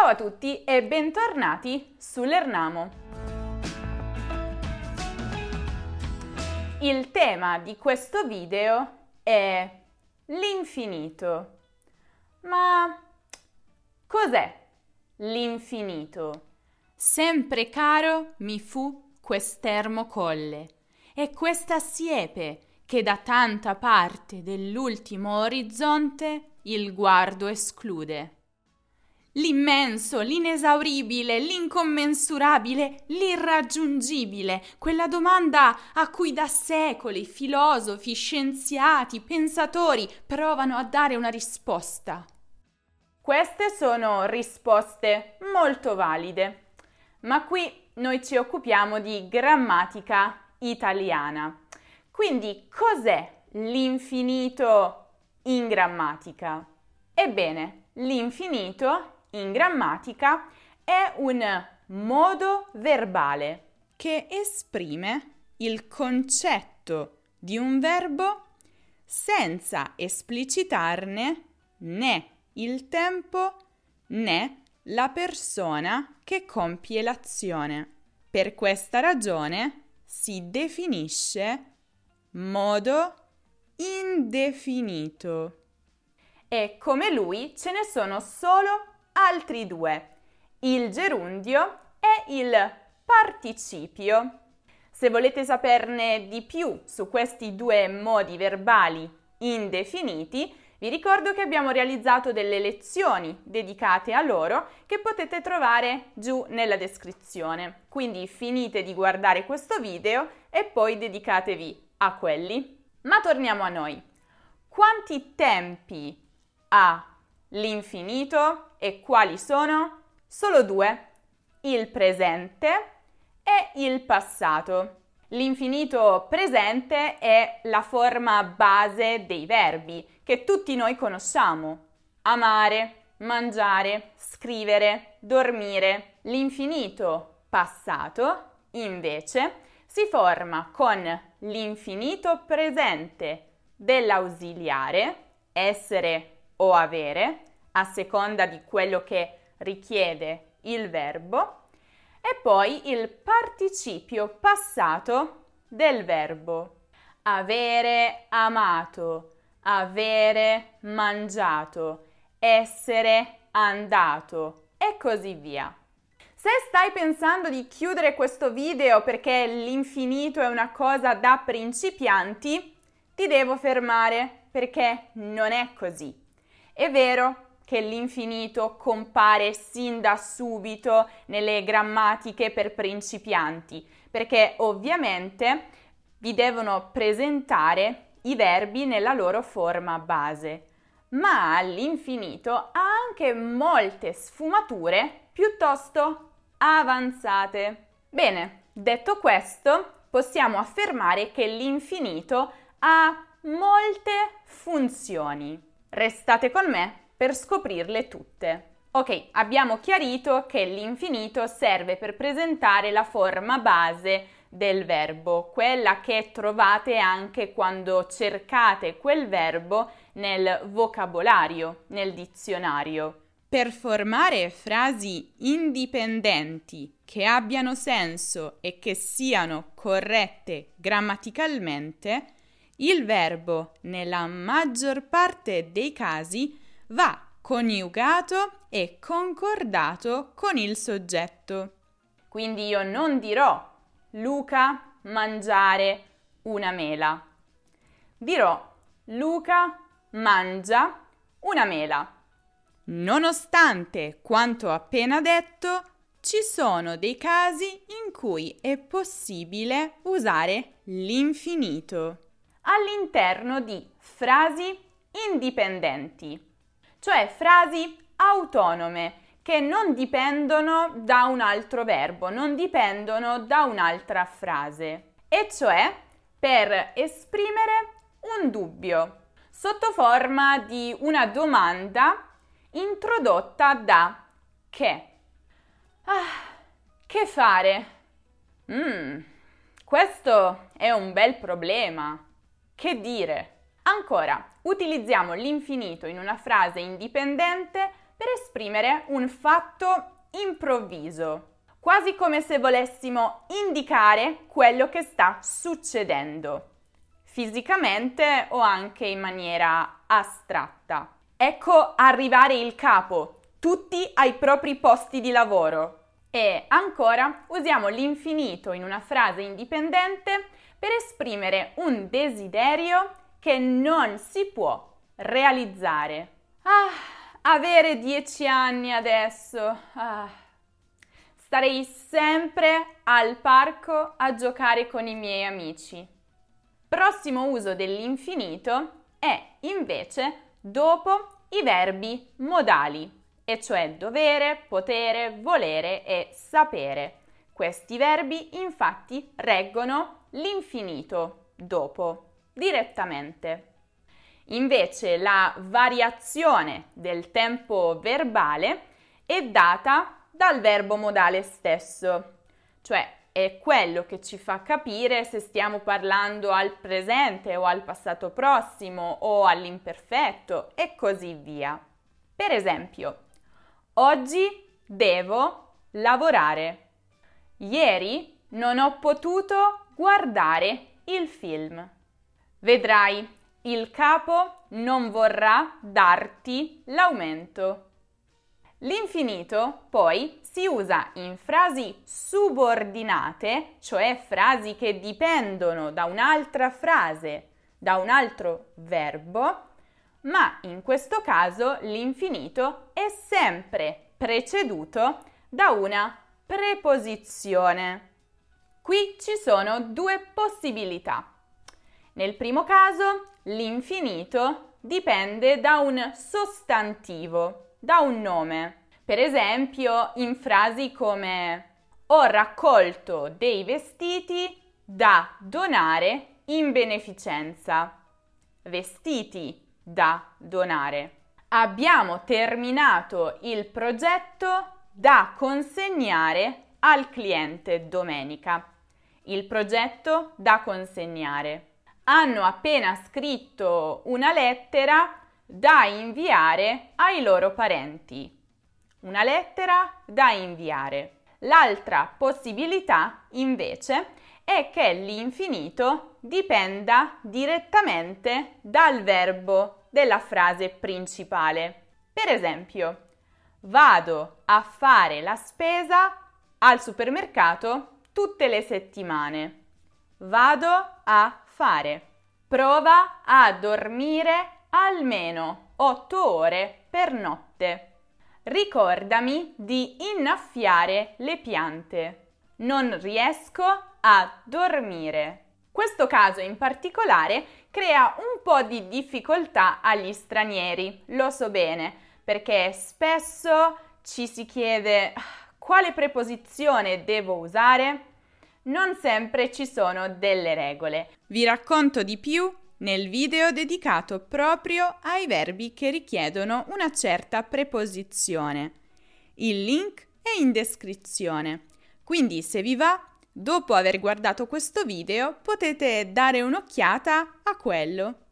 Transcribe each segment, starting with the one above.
Ciao a tutti e bentornati sull'Ernamo. Il tema di questo video è l'infinito. Ma cos'è l'infinito? Sempre caro mi fu quest'ermo colle e questa siepe che da tanta parte dell'ultimo orizzonte il guardo esclude l'immenso, l'inesauribile, l'incommensurabile, l'irraggiungibile, quella domanda a cui da secoli filosofi, scienziati, pensatori provano a dare una risposta. Queste sono risposte molto valide, ma qui noi ci occupiamo di grammatica italiana. Quindi cos'è l'infinito in grammatica? Ebbene, l'infinito in grammatica è un modo verbale che esprime il concetto di un verbo senza esplicitarne né il tempo né la persona che compie l'azione. Per questa ragione si definisce modo indefinito. E come lui ce ne sono solo altri due, il gerundio e il participio. Se volete saperne di più su questi due modi verbali indefiniti, vi ricordo che abbiamo realizzato delle lezioni dedicate a loro che potete trovare giù nella descrizione. Quindi finite di guardare questo video e poi dedicatevi a quelli. Ma torniamo a noi. Quanti tempi ha l'infinito e quali sono? Solo due, il presente e il passato. L'infinito presente è la forma base dei verbi che tutti noi conosciamo. Amare, mangiare, scrivere, dormire. L'infinito passato, invece, si forma con l'infinito presente dell'ausiliare, essere o avere, a seconda di quello che richiede il verbo, e poi il participio passato del verbo. Avere amato, avere mangiato, essere andato e così via. Se stai pensando di chiudere questo video perché l'infinito è una cosa da principianti, ti devo fermare perché non è così. È vero che l'infinito compare sin da subito nelle grammatiche per principianti, perché ovviamente vi devono presentare i verbi nella loro forma base. Ma l'infinito ha anche molte sfumature piuttosto avanzate. Bene, detto questo, possiamo affermare che l'infinito ha molte funzioni. Restate con me per scoprirle tutte. Ok, abbiamo chiarito che l'infinito serve per presentare la forma base del verbo, quella che trovate anche quando cercate quel verbo nel vocabolario, nel dizionario. Per formare frasi indipendenti che abbiano senso e che siano corrette grammaticalmente, il verbo nella maggior parte dei casi va coniugato e concordato con il soggetto. Quindi io non dirò Luca mangiare una mela. Dirò Luca mangia una mela. Nonostante quanto appena detto, ci sono dei casi in cui è possibile usare l'infinito all'interno di frasi indipendenti, cioè frasi autonome che non dipendono da un altro verbo, non dipendono da un'altra frase, e cioè per esprimere un dubbio sotto forma di una domanda introdotta da che. Ah, che fare? Mm, questo è un bel problema. Che dire? Ancora, utilizziamo l'infinito in una frase indipendente per esprimere un fatto improvviso, quasi come se volessimo indicare quello che sta succedendo, fisicamente o anche in maniera astratta. Ecco arrivare il capo, tutti ai propri posti di lavoro. E ancora usiamo l'infinito in una frase indipendente per esprimere un desiderio che non si può realizzare. Ah, avere dieci anni adesso. Ah. Starei sempre al parco a giocare con i miei amici. Prossimo uso dell'infinito è invece dopo i verbi modali, e cioè dovere, potere, volere e sapere. Questi verbi infatti reggono l'infinito dopo, direttamente. Invece la variazione del tempo verbale è data dal verbo modale stesso, cioè è quello che ci fa capire se stiamo parlando al presente o al passato prossimo o all'imperfetto e così via. Per esempio, oggi devo lavorare. Ieri non ho potuto guardare il film. Vedrai, il capo non vorrà darti l'aumento. L'infinito poi si usa in frasi subordinate, cioè frasi che dipendono da un'altra frase, da un altro verbo, ma in questo caso l'infinito è sempre preceduto da una preposizione. Qui ci sono due possibilità. Nel primo caso l'infinito dipende da un sostantivo da un nome. Per esempio, in frasi come ho raccolto dei vestiti da donare in beneficenza. Vestiti da donare. Abbiamo terminato il progetto da consegnare al cliente domenica. Il progetto da consegnare. Hanno appena scritto una lettera da inviare ai loro parenti. Una lettera da inviare. L'altra possibilità, invece, è che l'infinito dipenda direttamente dal verbo della frase principale. Per esempio, vado a fare la spesa al supermercato tutte le settimane. Vado a fare. Prova a dormire almeno 8 ore per notte. Ricordami di innaffiare le piante. Non riesco a dormire. Questo caso in particolare crea un po' di difficoltà agli stranieri, lo so bene, perché spesso ci si chiede ah, quale preposizione devo usare. Non sempre ci sono delle regole. Vi racconto di più nel video dedicato proprio ai verbi che richiedono una certa preposizione. Il link è in descrizione, quindi se vi va, dopo aver guardato questo video potete dare un'occhiata a quello.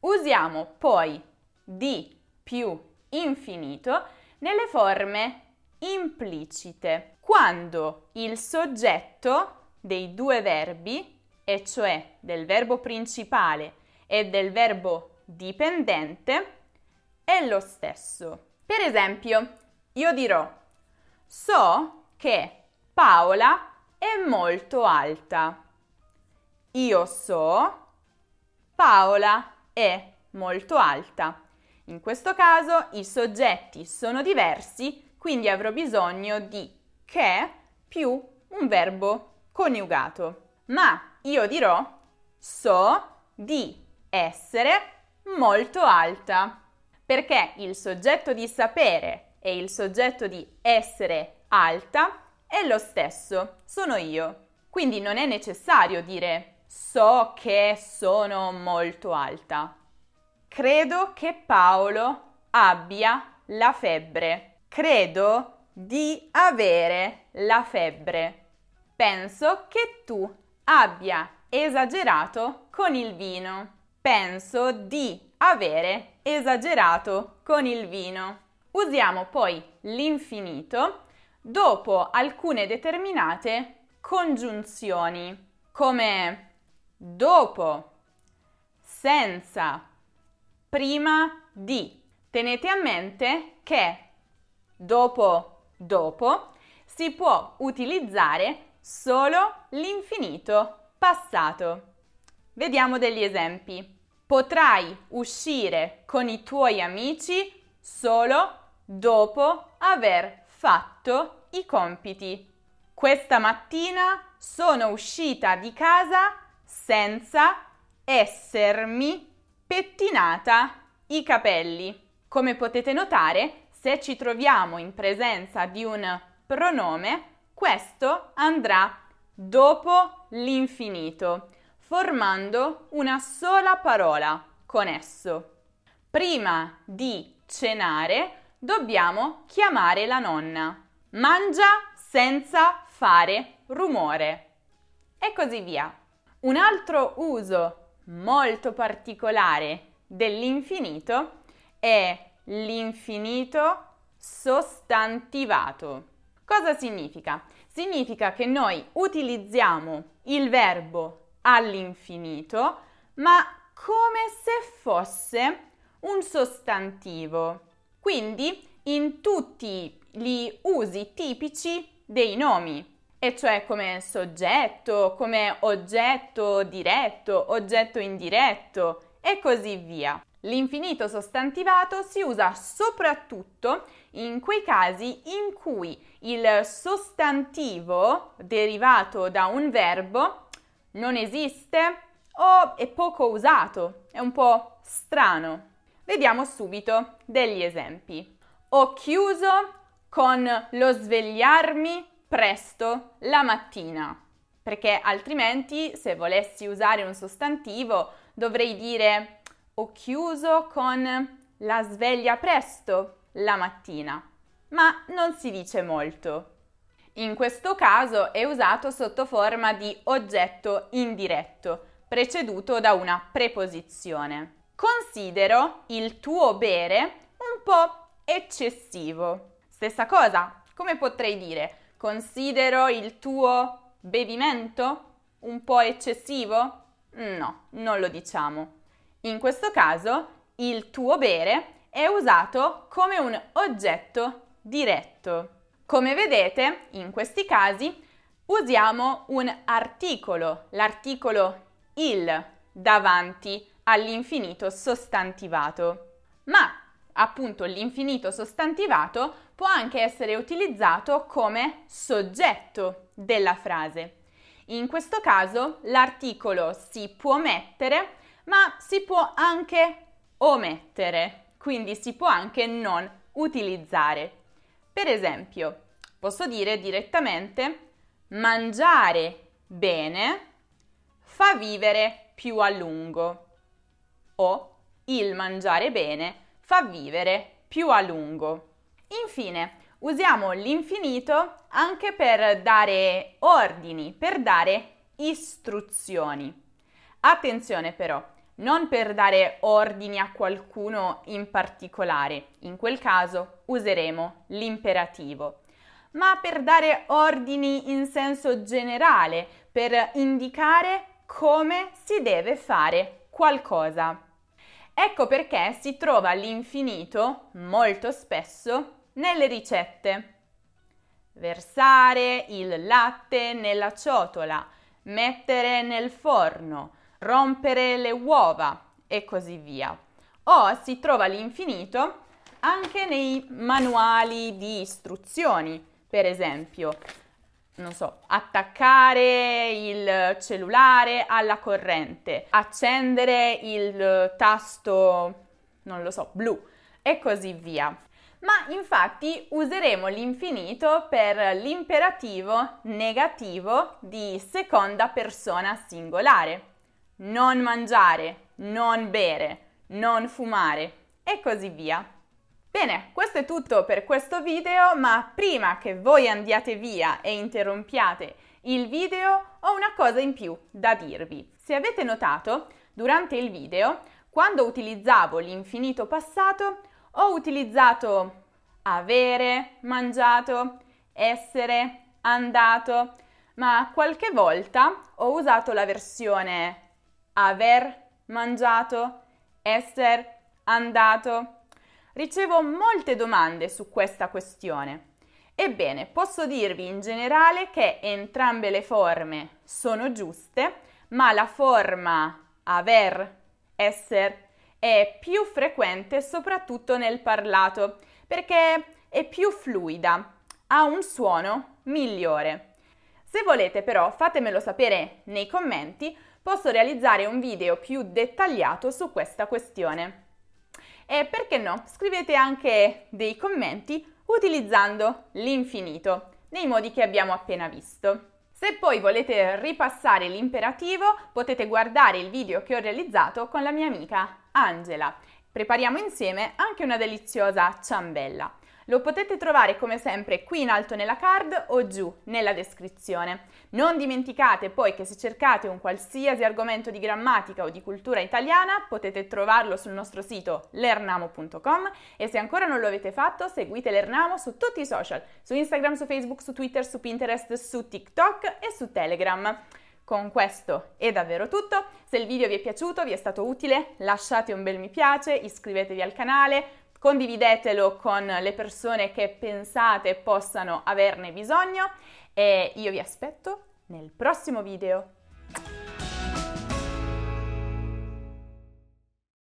Usiamo poi di più infinito nelle forme implicite, quando il soggetto dei due verbi e cioè del verbo principale e del verbo dipendente, è lo stesso. Per esempio, io dirò, so che Paola è molto alta. Io so, Paola è molto alta. In questo caso i soggetti sono diversi, quindi avrò bisogno di che più un verbo coniugato. Ma io dirò so di essere molto alta, perché il soggetto di sapere e il soggetto di essere alta è lo stesso, sono io. Quindi non è necessario dire so che sono molto alta. Credo che Paolo abbia la febbre. Credo di avere la febbre. Penso che tu abbia esagerato con il vino. Penso di avere esagerato con il vino. Usiamo poi l'infinito dopo alcune determinate congiunzioni come dopo, senza, prima di. Tenete a mente che dopo dopo si può utilizzare solo l'infinito passato. Vediamo degli esempi. Potrai uscire con i tuoi amici solo dopo aver fatto i compiti. Questa mattina sono uscita di casa senza essermi pettinata i capelli. Come potete notare, se ci troviamo in presenza di un pronome, questo andrà dopo l'infinito, formando una sola parola con esso. Prima di cenare dobbiamo chiamare la nonna. Mangia senza fare rumore. E così via. Un altro uso molto particolare dell'infinito è l'infinito sostantivato. Cosa significa? Significa che noi utilizziamo il verbo all'infinito, ma come se fosse un sostantivo. Quindi in tutti gli usi tipici dei nomi, e cioè come soggetto, come oggetto diretto, oggetto indiretto e così via. L'infinito sostantivato si usa soprattutto in quei casi in cui il sostantivo derivato da un verbo non esiste o è poco usato, è un po' strano. Vediamo subito degli esempi. Ho chiuso con lo svegliarmi presto la mattina, perché altrimenti se volessi usare un sostantivo dovrei dire ho chiuso con la sveglia presto la mattina, ma non si dice molto. In questo caso è usato sotto forma di oggetto indiretto, preceduto da una preposizione. Considero il tuo bere un po' eccessivo. Stessa cosa, come potrei dire? Considero il tuo bevimento un po' eccessivo? No, non lo diciamo. In questo caso il tuo bere è usato come un oggetto diretto. Come vedete, in questi casi usiamo un articolo, l'articolo il davanti all'infinito sostantivato. Ma appunto l'infinito sostantivato può anche essere utilizzato come soggetto della frase. In questo caso l'articolo si può mettere ma si può anche omettere, quindi si può anche non utilizzare. Per esempio, posso dire direttamente mangiare bene fa vivere più a lungo o il mangiare bene fa vivere più a lungo. Infine, usiamo l'infinito anche per dare ordini, per dare istruzioni. Attenzione però, non per dare ordini a qualcuno in particolare, in quel caso useremo l'imperativo, ma per dare ordini in senso generale, per indicare come si deve fare qualcosa. Ecco perché si trova l'infinito molto spesso nelle ricette. Versare il latte nella ciotola, mettere nel forno, rompere le uova e così via. O si trova l'infinito anche nei manuali di istruzioni, per esempio, non so, attaccare il cellulare alla corrente, accendere il tasto, non lo so, blu e così via. Ma infatti useremo l'infinito per l'imperativo negativo di seconda persona singolare non mangiare, non bere, non fumare e così via. Bene, questo è tutto per questo video, ma prima che voi andiate via e interrompiate il video, ho una cosa in più da dirvi. Se avete notato, durante il video, quando utilizzavo l'infinito passato, ho utilizzato avere mangiato, essere andato, ma qualche volta ho usato la versione aver mangiato, essere andato. Ricevo molte domande su questa questione. Ebbene, posso dirvi in generale che entrambe le forme sono giuste, ma la forma aver, essere è più frequente soprattutto nel parlato perché è più fluida, ha un suono migliore. Se volete però fatemelo sapere nei commenti, posso realizzare un video più dettagliato su questa questione. E perché no, scrivete anche dei commenti utilizzando l'infinito, nei modi che abbiamo appena visto. Se poi volete ripassare l'imperativo, potete guardare il video che ho realizzato con la mia amica Angela. Prepariamo insieme anche una deliziosa ciambella. Lo potete trovare come sempre qui in alto nella card o giù nella descrizione. Non dimenticate poi che se cercate un qualsiasi argomento di grammatica o di cultura italiana potete trovarlo sul nostro sito lernamo.com e se ancora non lo avete fatto seguite Lernamo su tutti i social, su Instagram, su Facebook, su Twitter, su Pinterest, su TikTok e su Telegram. Con questo è davvero tutto, se il video vi è piaciuto, vi è stato utile, lasciate un bel mi piace, iscrivetevi al canale, condividetelo con le persone che pensate possano averne bisogno e io vi aspetto nel prossimo video.